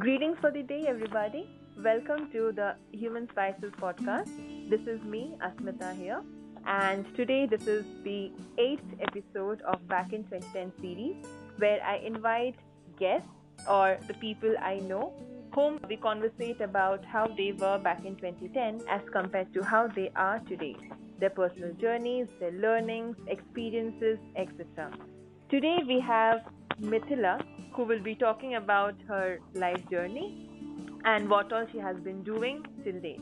Greetings for the day, everybody. Welcome to the Human Spices podcast. This is me, Asmita, here. And today, this is the eighth episode of Back in 2010 series, where I invite guests or the people I know whom we conversate about how they were back in 2010 as compared to how they are today, their personal journeys, their learnings, experiences, etc. Today, we have Mithila, who will be talking about her life journey and what all she has been doing till date.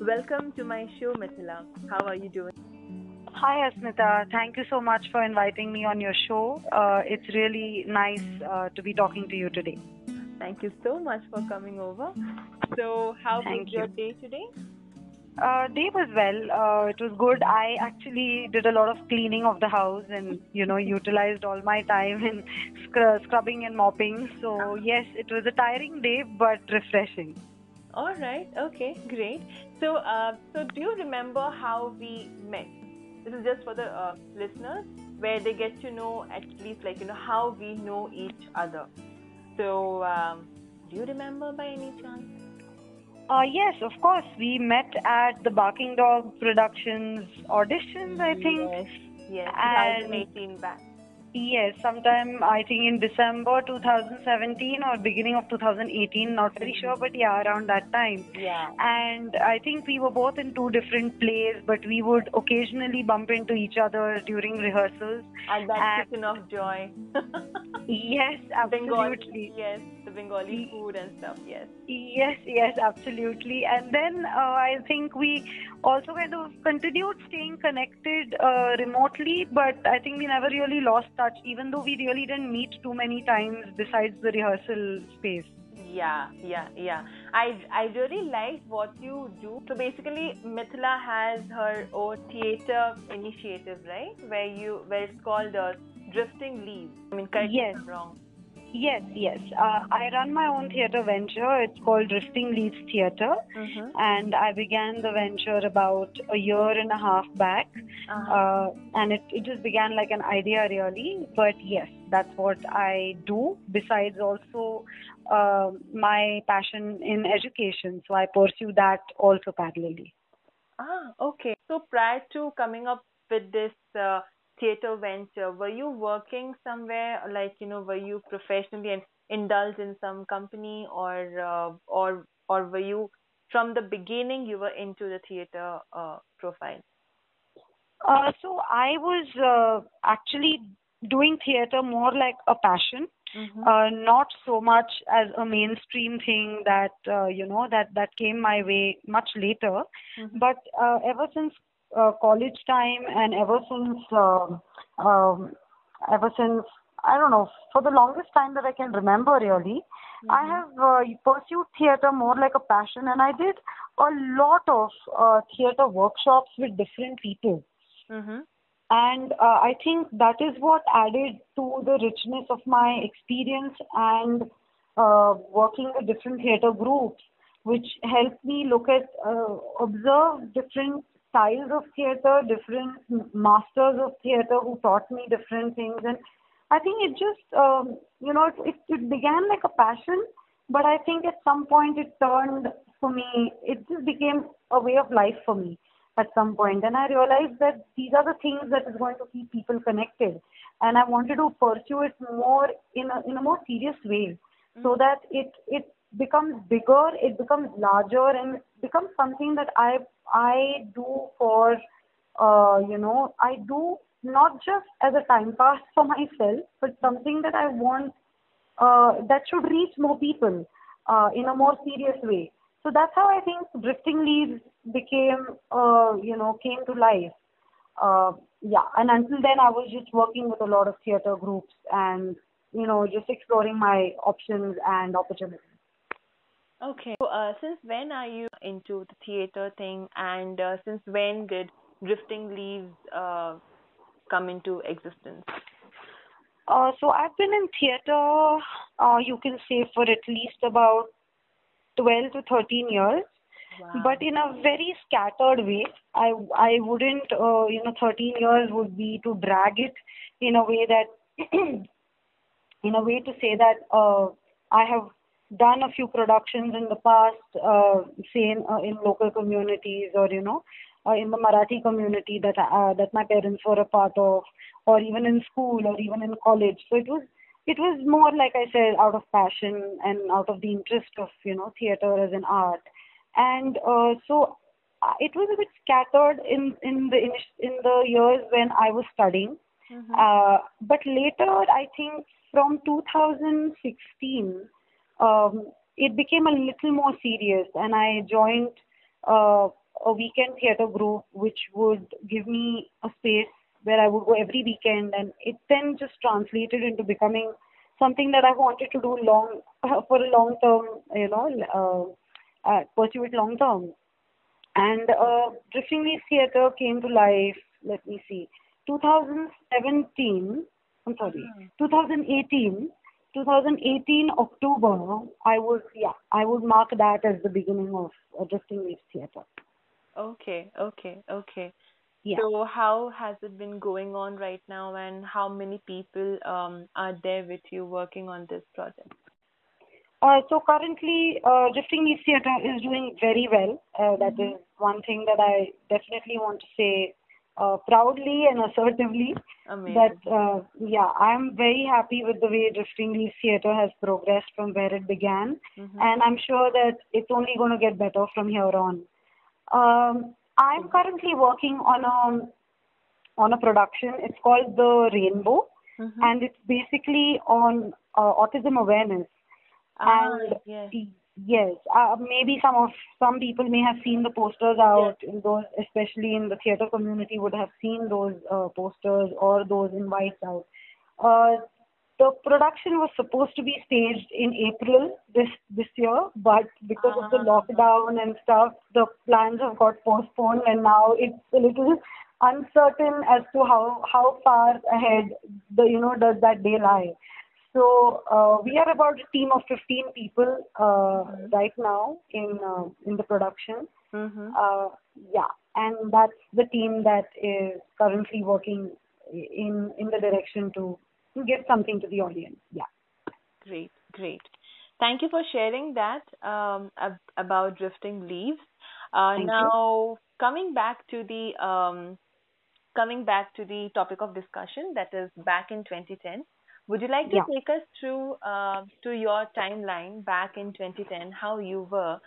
Welcome to my show, Mithila. How are you doing? Hi, Asmita. Thank you so much for inviting me on your show. Uh, it's really nice uh, to be talking to you today. Thank you so much for coming over. So, how Thank was your you. day today? Uh, day was well. Uh, it was good. I actually did a lot of cleaning of the house and, you know, utilized all my time in scr- scrubbing and mopping. So, yes, it was a tiring day, but refreshing. All right. Okay. Great. So, uh, so do you remember how we met? This is just for the uh, listeners, where they get to know at least, like you know, how we know each other. So, um, do you remember by any chance? Uh, yes, of course. We met at the Barking Dog Productions auditions, I think. Yes. Yes. And- 2018 back. Yes, sometime I think in December 2017 or beginning of 2018, not very sure, but yeah, around that time. Yeah. And I think we were both in two different plays, but we would occasionally bump into each other during rehearsals. And that And- of joy. Yes, Bengali. absolutely. Yes. The Bengali food and stuff. Yes. Yes, yes, absolutely. And then uh, I think we also kind of continued staying connected uh, remotely, but I think we never really lost touch, even though we really didn't meet too many times besides the rehearsal space. Yeah, yeah, yeah. I I really liked what you do. So basically, Mithila has her own theater initiative, right? Where you where it's called uh, Drifting Leaves. I mean, correct me if Yes. I'm wrong. Yes, yes. Uh, I run my own theatre venture. It's called Drifting Leaves Theatre, Mm-hmm. and I began the venture about a year and a half back. Uh-huh. Uh, and it, it just began like an idea, really. But yes, that's what I do. Besides, also uh, my passion in education, so I pursue that also parallelly. Ah, okay. So prior to coming up with this uh, theater venture, were you working somewhere, like you know, were you professionally and indulged in some company, or uh, or or were you from the beginning you were into the theater uh, profile? Uh, so I was uh, actually doing theatre more like a passion. Mm-hmm. uh, not so much as a mainstream thing that uh, you know that that came my way much later Mhm. but uh, ever since uh, college time and ever since um um, ever since I don't know for the longest time that I can remember really I have uh, pursued theater more like a passion and I did a lot of uh, theater workshops with different people Mm-hmm. and uh, I think that is what added to the richness of my experience and uh, working with different theatre groups, which helped me look at, uh, observe different styles of theatre, different masters of theatre who taught me different things. And I think it just, um, you know, it, it began like a passion, but I think at some point it turned for me, it just became a way of life for me at some point. point and i realized that these are the things that is going to keep people connected and i wanted to pursue it more in a in a more serious way so that it it becomes bigger it becomes larger and becomes something that i i do for uh, you know i do not just as a time pass for myself but something that i want uh, that should reach more people uh, in a more serious way. So that's how I think Drifting Leaves became, uh, you know, came to life. Uh, yeah, and until then I was just working with a lot of theater groups and, you know, just exploring my options and opportunities. Okay. So, uh, since when are you into the theater thing, and uh, since when did Drifting Leaves uh, come into existence? Uh, so I've been in theater, uh, you can say, for at least about 12 to 13 years. Wow. but in a very scattered way. I I wouldn't, uh, you know, 13 years would be to drag it in a way that, in a way to say that uh, I have done a few productions in the past, uh, say in, uh, in local communities or you know, uh, in the Marathi community that uh, that my parents were a part of, or even in school or even in college. So it was it was more like I said, out of passion and out of the interest of you know theater as an art, and uh, so uh, it was a bit scattered in in the in the years when I was studying. Mm-hmm. Uh, but later, I think from 2016, um, it became a little more serious, and I joined uh, a weekend theater group, which would give me a space where I would go every weekend, and it then just translated into becoming something that I wanted to do long for a long term, you know, uh, uh, pursue it long term. And uh, Drifting Leaves Theatre came to life. Let me see, 2017. I'm sorry, mm-hmm. 2018. 2018 October, I would yeah, I would mark that as the beginning of uh, Drifting Leaves Theatre. Okay, okay, okay. Yeah. So how has it been going on right now, and how many people um, are there with you working on this project? Uh, so currently, uh, Drifting Leaves Theatre is doing very well. Uh, that mm-hmm. is one thing that I definitely want to say uh, proudly and assertively. Amazing. That uh, yeah, I'm very happy with the way Drifting Leaves Theatre has progressed from where it began, mm-hmm. and I'm sure that it's only going to get better from here on. Um, I'm currently working on a on a production. It's called The Rainbow, mm-hmm. and it's basically on uh, autism awareness. Ah, and yes, yes uh, maybe some of some people may have seen the posters out. Yes. In those, especially in the theater community, would have seen those uh, posters or those invites out. Uh, the production was supposed to be staged in April this this year, but because uh-huh. of the ah. lockdown and stuff, the plans have got postponed, and now it's a little uncertain as to how how far ahead the you know does that day lie. So uh, we are about a team of 15 people uh, mm-hmm. right now in uh, in the production. Mm-hmm. Uh, yeah, and that's the team that is currently working in in the direction to to give something to the audience. Yeah. Great, great. Thank you for sharing that um, ab- about drifting leaves. Uh, now, you. coming back to the um, coming back to the topic of discussion that is back in 2010. Would you like to yeah. take us through uh, to your timeline back in 2010, how you were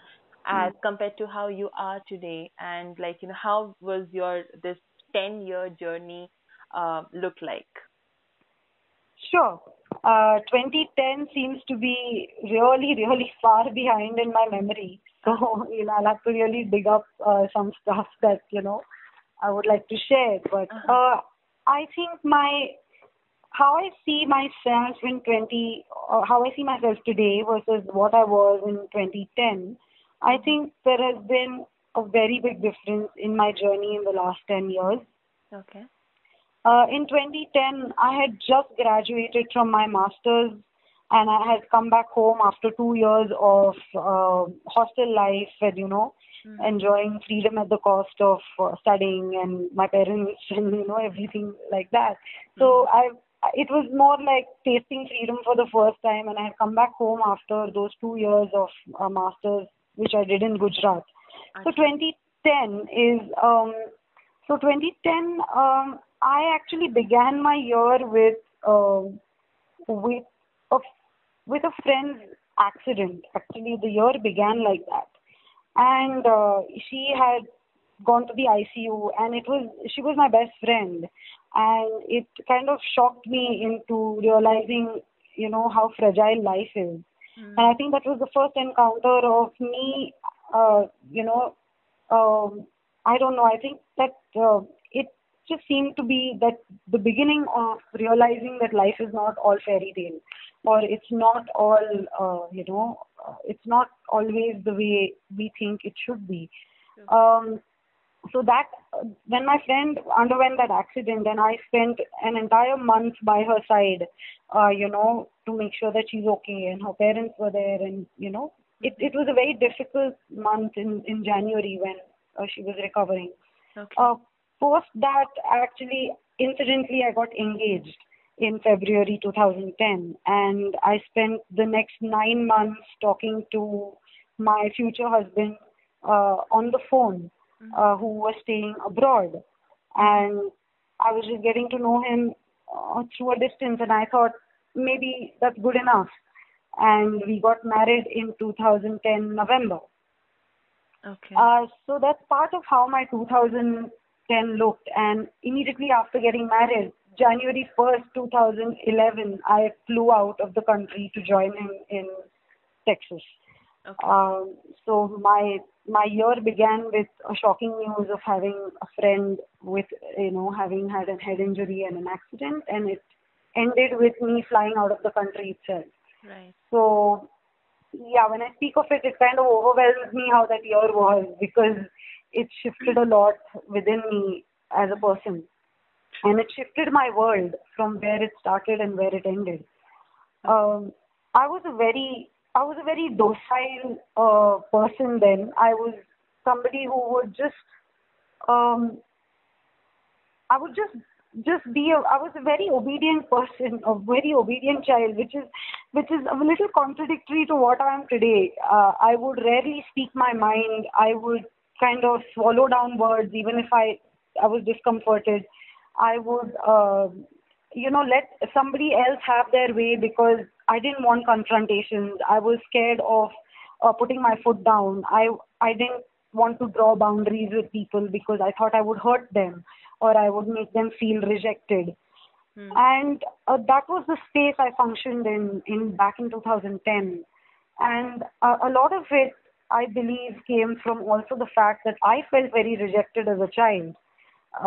as mm. compared to how you are today, and like you know how was your this 10 year journey uh, look like? Sure. Uh, 2010 seems to be really, really far behind in my memory. So, you know, I'll have to really dig up uh, some stuff that, you know, I would like to share. But uh-huh. uh, I think my, how I see myself in 20, uh, how I see myself today versus what I was in 2010, I think there has been a very big difference in my journey in the last 10 years. Okay. Uh, in 2010, I had just graduated from my master's and I had come back home after two years of uh, hostel life and, you know, mm-hmm. enjoying freedom at the cost of uh, studying and my parents and, you know, everything like that. So mm-hmm. I, it was more like tasting freedom for the first time and I had come back home after those two years of uh, master's, which I did in Gujarat. So 2010 is, um, so 2010, um, I actually began my year with uh, with a with a friend's accident. Actually, the year began like that, and uh, she had gone to the ICU, and it was she was my best friend, and it kind of shocked me into realizing, you know, how fragile life is. Mm. And I think that was the first encounter of me, uh, you know, um, I don't know. I think that uh, it just seemed to be that the beginning of realizing that life is not all fairy tale or it's not all uh, you know uh, it's not always the way we think it should be um, so that when my friend underwent that accident and i spent an entire month by her side uh, you know to make sure that she's okay and her parents were there and you know it, it was a very difficult month in in january when uh, she was recovering okay. uh, post that actually incidentally I got engaged in February 2010, and I spent the next nine months talking to my future husband uh, on the phone. Uh, who was staying abroad, and I was just getting to know him uh, through a distance, and I thought maybe that's good enough, and we got married in 2010 November. Okay. Uh, so that's part of how my 2010 looked. And immediately after getting married, January 1st, 2011, I flew out of the country to join him in Texas. Okay. Um, so my my year began with a shocking news of having a friend with you know having had a head injury and an accident, and it ended with me flying out of the country itself. right. So, yeah, when I speak of it, it kind of overwhelms me how that year was because it shifted a lot within me as a person. And it shifted my world from where it started and where it ended. Um, I was a very, I was a very docile uh, person then. I was somebody who would just, um, I would just just be a, I was a very obedient person, a very obedient child, which is which is a little contradictory to what I am today. Uh, I would rarely speak my mind. I would kind of swallow down words, even if I I was discomforted. I would, uh, you know, let somebody else have their way because I didn't want confrontations. I was scared of uh, putting my foot down. I I didn't want to draw boundaries with people because I thought I would hurt them or I would make them feel rejected. Hmm. And uh, that was the space I functioned in in back in 2010. And uh, a lot of it, I believe, came from also the fact that I felt very rejected as a child.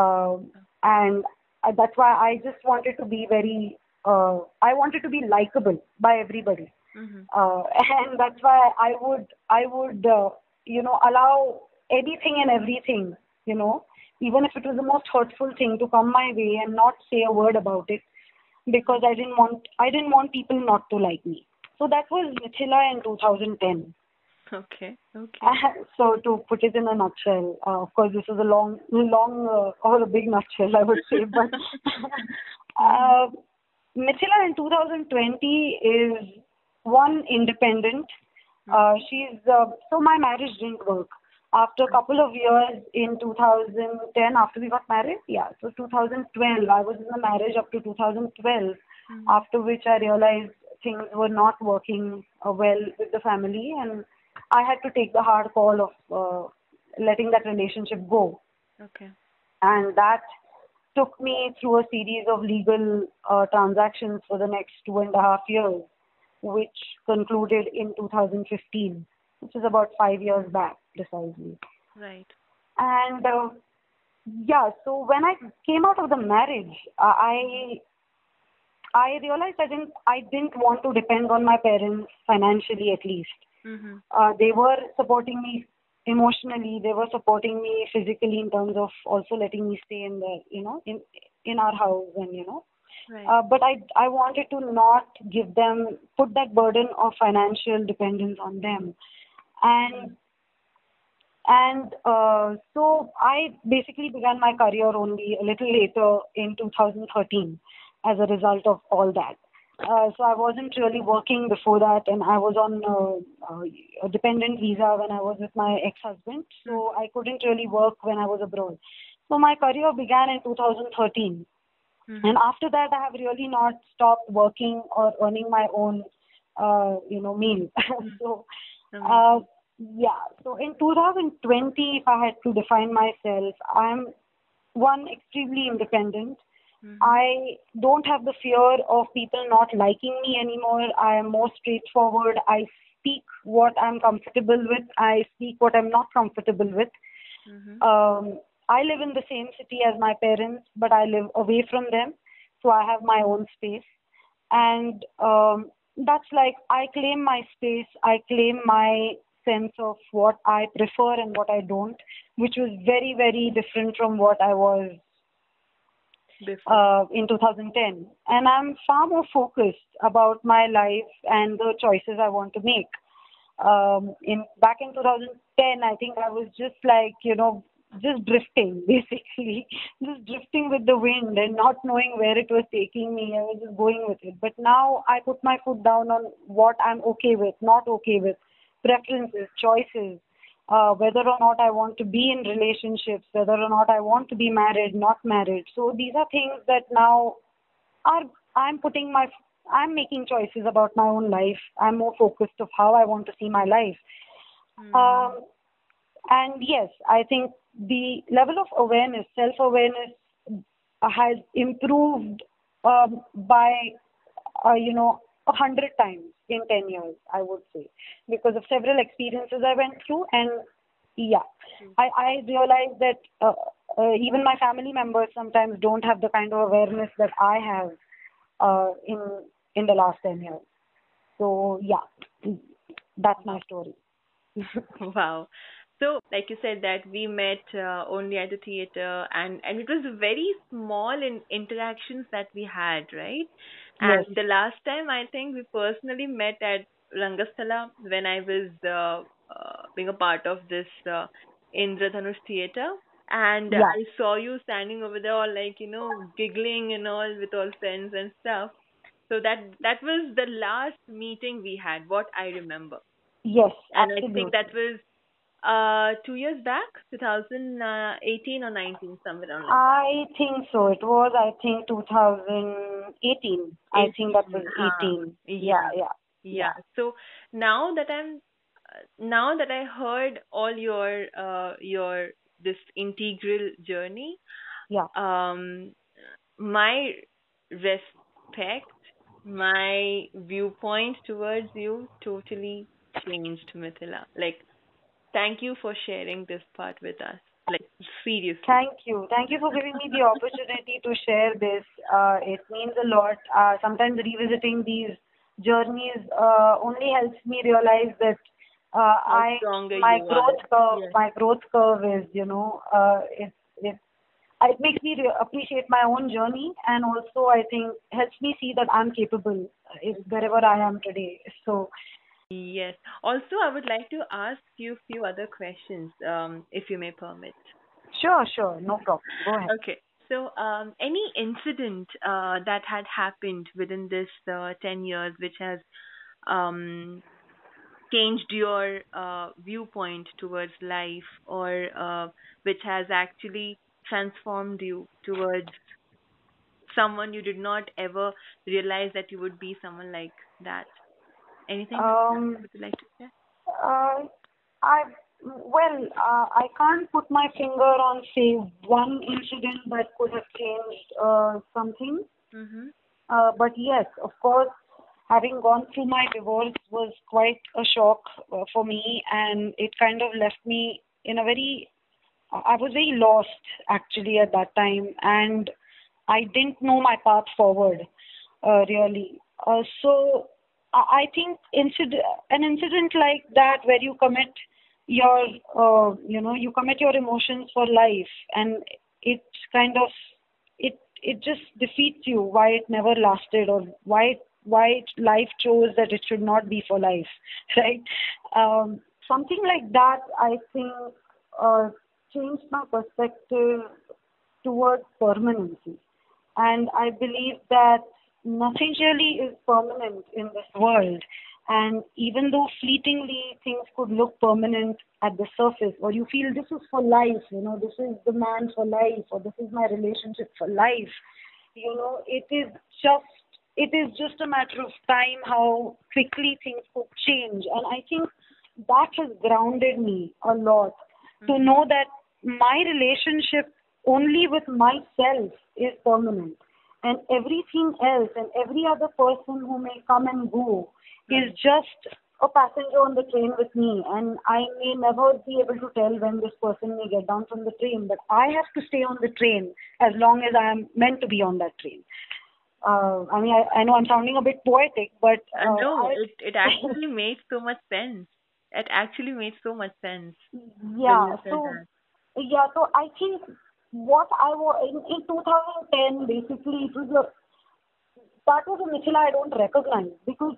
Um and uh, that's why I just wanted to be very, uh, I wanted to be likable by everybody hmm uh, and that's why I would I would uh, you know allow anything and everything you know even if it was the most hurtful thing to come my way and not say a word about it because I didn't want I didn't want people not to like me. So that was Mithila in 2010. Okay. Okay. so to put it in a nutshell, uh, of course this is a long, long uh, or a big nutshell, I would say, but uh, Mithila in 2020 is one independent. Uh, she's uh, so my marriage didn't work. After a couple of years in 2010, after we got married, yeah, so 2012, I was in the marriage up to 2012. After which I realized things were not working uh, well with the family, and I had to take the hard call of uh, letting that relationship go. Okay. And that took me through a series of legal uh, transactions for the next two and a half years, which concluded in 2015, which is about five years back precisely. Right. And uh, yeah, so when I came out of the marriage, I I realized I didn't I didn't want to depend on my parents financially at least. hmm Uh, they were supporting me emotionally. They were supporting me physically in terms of also letting me stay in the you know in in our house and you know. Right. Uh, but I I wanted to not give them put that burden of financial dependence on them, and and uh, so I basically began my career only a little later in 2013 as a result of all that. Uh, so I wasn't really working before that, and I was on uh, uh, a dependent visa when I was with my ex-husband. So I couldn't really work when I was abroad. So my career began in 2013, Mhm. and after that I have really not stopped working or earning my own, uh, you know, meal. so uh, yeah. So in 2020, if I had to define myself, I'm one extremely independent. Mhm. I don't have the fear of people not liking me anymore. I am more straightforward. I speak what I'm comfortable with. I speak what I'm not comfortable with. Mhm. Um, I live in the same city as my parents, but I live away from them, so I have my own space. And um, that's like I claim my space. I claim my sense of what I prefer and what I don't, which was very, very different from what I was. Uh, in 2010. And I'm far more focused about my life and the choices I want to make. Um, in back in 2010, I think I was just like you know just drifting basically. Just drifting with the wind and not knowing where it was taking me. I was just going with it. But now i put my foot down on what i'm okay with not okay with. Preferences choices uh, whether or not i want to be in relationships whether or not i want to be married not married. So these are things that now are i'm putting my i'm making choices about my own life. I'm more focused of how i want to see my life. Mm. um, and yes i think the level of awareness, self awareness, has improved um, by, uh, you know, a hundred times in 10 years, I would say, because of several experiences I went through. And yeah, mm-hmm. I, I realized that uh, uh, even my family members sometimes don't have the kind of awareness that I have uh, in in the last 10 years. So yeah, that's my story. wow. So, like you said, that we met uh, only at the theater, and and it was very small in interactions that we had, right? And yes. the last time I think we personally met at Rangasthala when I was uh, uh, being a part of this uh, Indradhanush theater, and yeah. I saw you standing over there, all like you know, giggling and all with all friends and stuff. So that that was the last meeting we had, what I remember. Yes, and absolutely. I think that was uh, two years back, 2018 or 19, somewhere around. I think so. It was, I think, 2018. I think that was 18. yeah, yeah, yeah, yeah. So now that I'm, now that I heard all your, uh, your this integral journey, yeah, um, my respect, my viewpoint towards you totally changed, Mithila. Like Thank you for sharing this part with us. Like seriously. Thank you. Thank you for giving me the opportunity to share this. Uh, it means a lot. Uh, sometimes revisiting these journeys uh, only helps me realize that uh, I my growth are. curve yes. my growth curve is you know uh, it's it's it makes me re- appreciate my own journey and also I think helps me see that I'm capable wherever I am today. So Yes. Also, I would like to ask you a few other questions, um, if you may permit. Sure, sure. No problem. Go ahead. Okay. So, um, any incident uh, that had happened within this uh, 10 years which has um, changed your uh, viewpoint towards life or uh, which has actually transformed you towards someone you did not ever realize that you would be someone like that? Anything um, would you like to share? Uh, I well, uh, I can't put my finger on say one incident that could have changed uh, something. Mm-hmm. Uh, but yes, of course, having gone through my divorce was quite a shock uh, for me, and it kind of left me in a very. I was very lost actually at that time, and I didn't know my path forward uh, really. Uh, so I think incident, an incident like that where you commit your, uh, you know, you commit your emotions for life, and it kind of, it it just defeats you. Why it never lasted, or why why life chose that it should not be for life, right? Um, something like that, I think, uh, changed my perspective towards permanency, and I believe that nothing really is permanent in this world. And even though fleetingly things could look permanent at the surface, or you feel this is for life, you know, this is the man for life, or this is my relationship for life, you know, it is just it is just a matter of time how quickly things could change. And I think that has grounded me a lot mm-hmm. to know that my relationship only with myself is permanent and everything else and every other person who may come and go is just a passenger on the train with me and I may never be able to tell when this person may get down from the train but I have to stay on the train as long as I am meant to be on that train. Uh, I mean, I, I know I'm sounding a bit poetic, but uh, uh, no, I, it it actually makes so much sense. It actually makes so much sense. Yeah. So yeah. So I think what I was in, in 2010, basically, it was a that was a Mithila I don't recognize because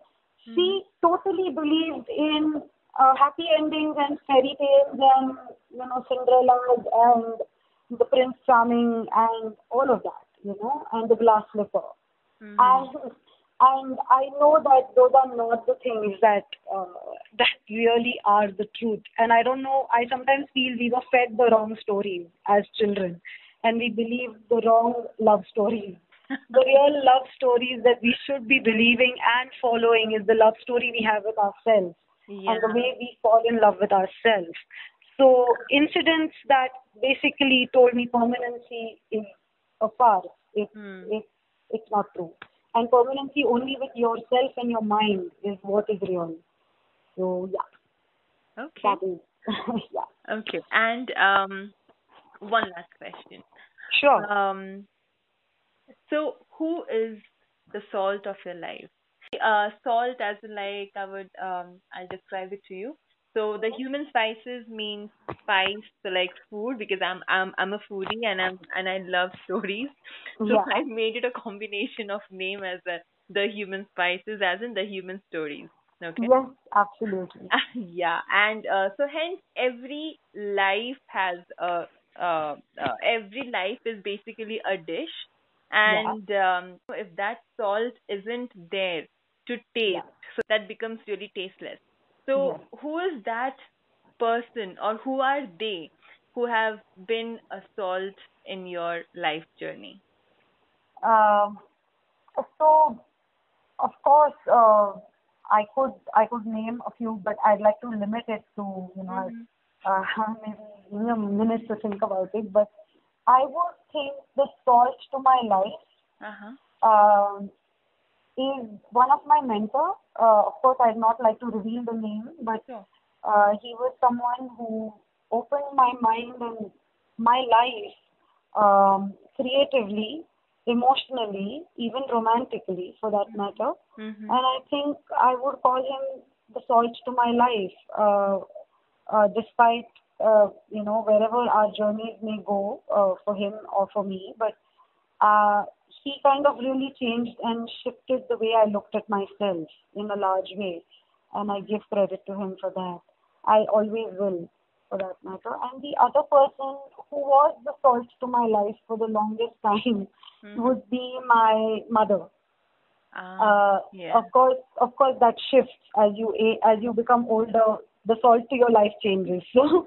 mm. she totally believed in uh, happy endings and fairy tales and you know Cinderella's and the Prince Charming and all of that, you know, and the glass slipper. Mhm. And and I know that those are not the things that uh, that really are the truth. And I don't know. I sometimes feel we were fed the wrong stories as children, and we believe the wrong love stories. the real love stories that we should be believing and following is the love story we have with ourselves yeah. and the way we fall in love with ourselves. So incidents that basically told me permanency is a farce. It, Hmm. it, it's not true. And permanency only with yourself and your mind is what is real. So yeah, Okay. yeah. Okay. And um, one last question. Sure. Um, so who is the salt of your life? Uh, salt, as in like I would, um, I'll describe it to you. So the human spices means spice, so like food, because I'm I'm I'm a foodie and I'm and I love stories. So Yeah. I made it a combination of name as a, the human spices, as in the human stories. Okay. Yes, absolutely. yeah, and uh, so hence every life has a uh, uh, every life is basically a dish, and um, if that salt isn't there to taste, so that becomes really tasteless. So Yes. who is that person, or who are they who have been a salt in your life journey? Um, so, of course, uh, I could I could name a few, but I'd like to limit it to you know Mhm. uh, maybe a minute to think about it. But I would think the salt to my life Uh-huh. um, is one of my mentors. Uh, of course, I'd not like to reveal the name, but Sure. uh, he was someone who opened my mind and my life um, creatively, emotionally, even romantically, for that matter. Mhm. And I think I would call him the salt to my life, uh, uh, despite uh, you know wherever our journeys may go uh, for him or for me. But uh, he kind of really changed and shifted the way I looked at myself in a large way, and I give credit to him for that. I always will, for that matter. And the other person who was the salt to my life for the longest time Mhm. would be my mother. Ah, Uh, yeah. Of course, of course, that shifts as you as you become older. The salt to your life changes. So,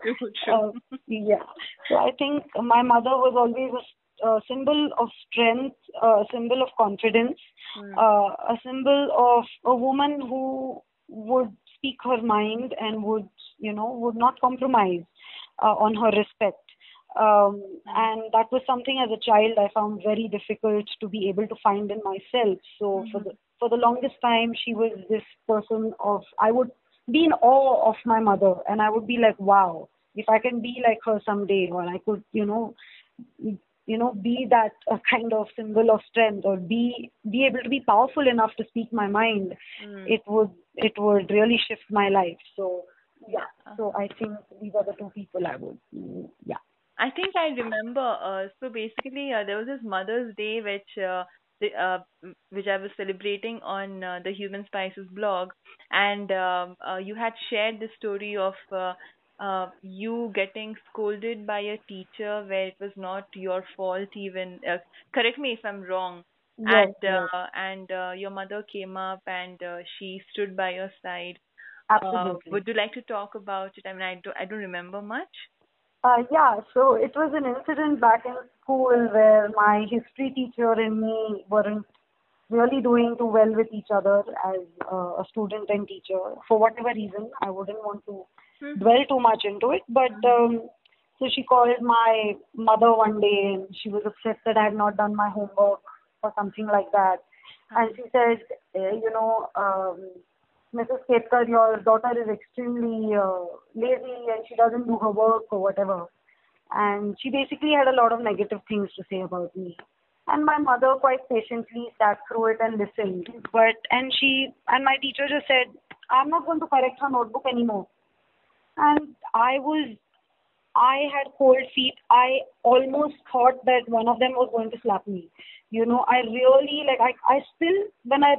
uh, yeah. So I think my mother was always a, a symbol of strength, a symbol of confidence, Hmm. uh, a symbol of a woman who would speak her mind and would, you know, would not compromise uh, on her respect. Um, and that was something as a child I found very difficult to be able to find in myself. So for the for the longest time, she was this person of I would be in awe of my mother, and I would be like, wow, if I can be like her someday, or I could, you know, you know, be that uh, kind of symbol of strength, or be be able to be powerful enough to speak my mind, Mm. it would it would really shift my life. So yeah, Uh-huh. so I think these are the two people I would, yeah. I think I remember. Uh, so basically, uh, there was this Mother's Day which uh, the, uh, which I was celebrating on uh, the Human Spices blog, and um, uh, you had shared the story of uh, uh, you getting scolded by a teacher where it was not your fault even. Uh, correct me if I'm wrong. Yes, and yes. uh, and uh, your mother came up and uh, she stood by your side. Uh, Absolutely. would you like to talk about it? I mean, I don't, I don't remember much. Uh, yeah, so it was an incident back in school where my history teacher and me weren't really doing too well with each other as uh, a student and teacher. For whatever reason, I wouldn't want to Mhm. dwell too much into it, but um, so she called my mother one day and she was upset that I had not done my homework or something like that. And she said, eh, you know, um, Mrs. Ketkar, your daughter is extremely uh, lazy and she doesn't do her work or whatever. And she basically had a lot of negative things to say about me. And my mother quite patiently sat through it and listened. But and she and my teacher just said, I'm not going to correct her notebook anymore. And I was I had cold feet. I almost thought that one of them was going to slap me you know i really like i i still when i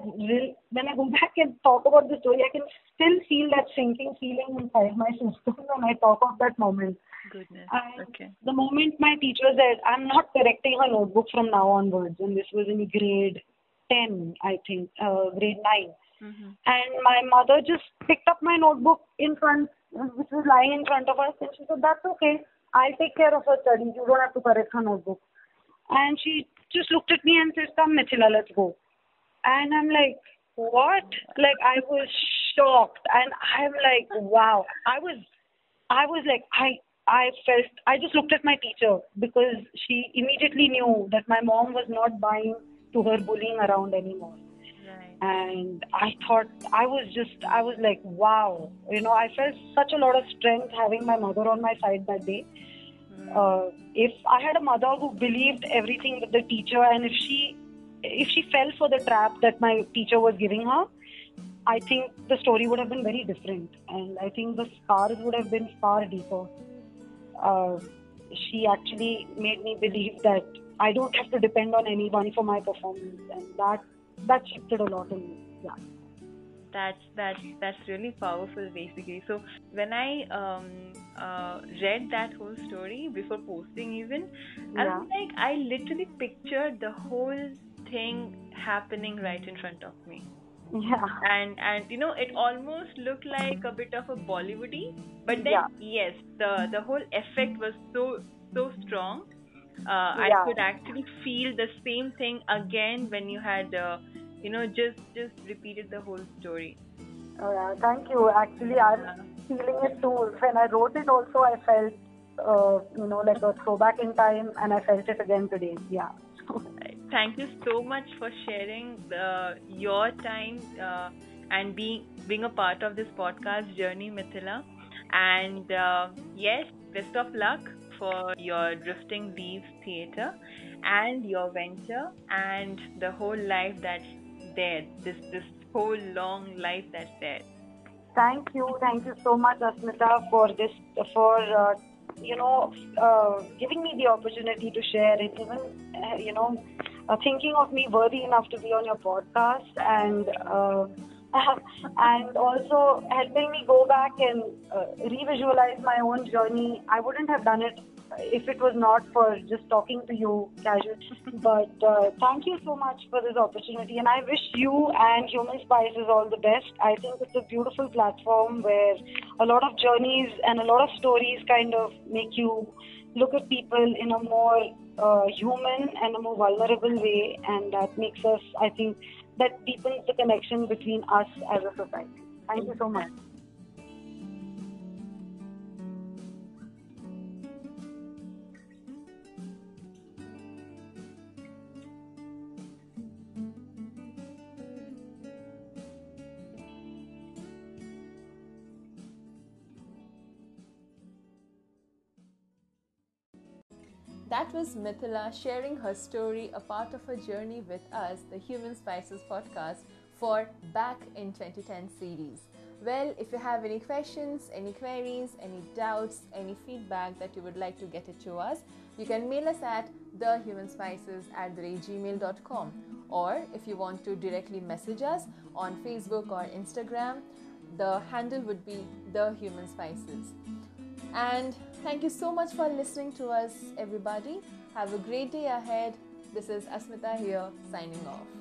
when i go back and talk about the story i can still feel that sinking feeling inside my system when i talk of that moment Goodness. and Okay. the moment my teacher said i'm not correcting her notebook from now onwards and this was in grade 10 i think uh, grade 9 Mm-hmm. and my mother just picked up my notebook in front, which was lying in front of us, and she said, "That's okay. I'll take care of her studies. You don't have to correct her notebook." And she just looked at me and said, "Come, Mithila, let's go." And I'm like, "What?" Like I was shocked, and I'm like, "Wow!" I was, I was like, I. I felt I just looked at my teacher because she immediately knew that my mom was not buying to her bullying around anymore. And I thought I was just I was like wow. You know I felt such a lot of strength having my mother on my side that day. Mm. uh, if I had a mother who believed everything that the teacher and if she if she fell for the trap that my teacher was giving her I think the story would have been very different. And I think the scars would have been far deeper. Uh, she actually made me believe that I don't have to depend on anyone for my performance. And that that shifted a lot in me yeah. That's that's that's really powerful basically. So when i um uh, read that whole story before posting even i was like i literally pictured the whole thing happening right in front of me. Yeah. And and you know it almost looked like a bit of a bollywoody but then Yeah. yes the the whole effect was so so strong. Uh, i could actually feel the same thing again when you had uh, you know just just repeated the whole story Oh, yeah, thank you. Actually, I'm feeling it too. When I wrote it, also, I felt, uh, you know, like a throwback in time, and I felt it again today. Yeah. Thank you so much for sharing the, your time uh, and being being a part of this podcast journey, Mithila. And uh, yes, best of luck for your Drifting Leaves Theatre and your venture and the whole life that's there. This this whole long life that's there. Thank you, thank you so much, Asmita, for this, for uh, you know, uh, giving me the opportunity to share it. even, uh, you know, uh, thinking of me worthy enough to be on your podcast and. Uh, and also helping me go back and uh, revisualize my own journey. I wouldn't have done it if it was not for just talking to you casually. But uh, thank you so much for this opportunity, and I wish you and Human Spices all the best. I think it's a beautiful platform where a lot of journeys and a lot of stories kind of make you look at people in a more uh, human and a more vulnerable way, and that makes us, I think, that deepens the connection between us as a society. Thank you so much. That was Mithila sharing her story, a part of her journey with us, the Human Spices podcast, for Back in 2010 series. Well, if you have any questions, any queries, any doubts, any feedback that you would like to get it to us, you can mail us at thehumanspices at gmail.com or if you want to directly message us on Facebook or Instagram, the handle would be the human spices. And thank you so much for listening to us, everybody. Have a great day ahead. This is Asmita here, signing off.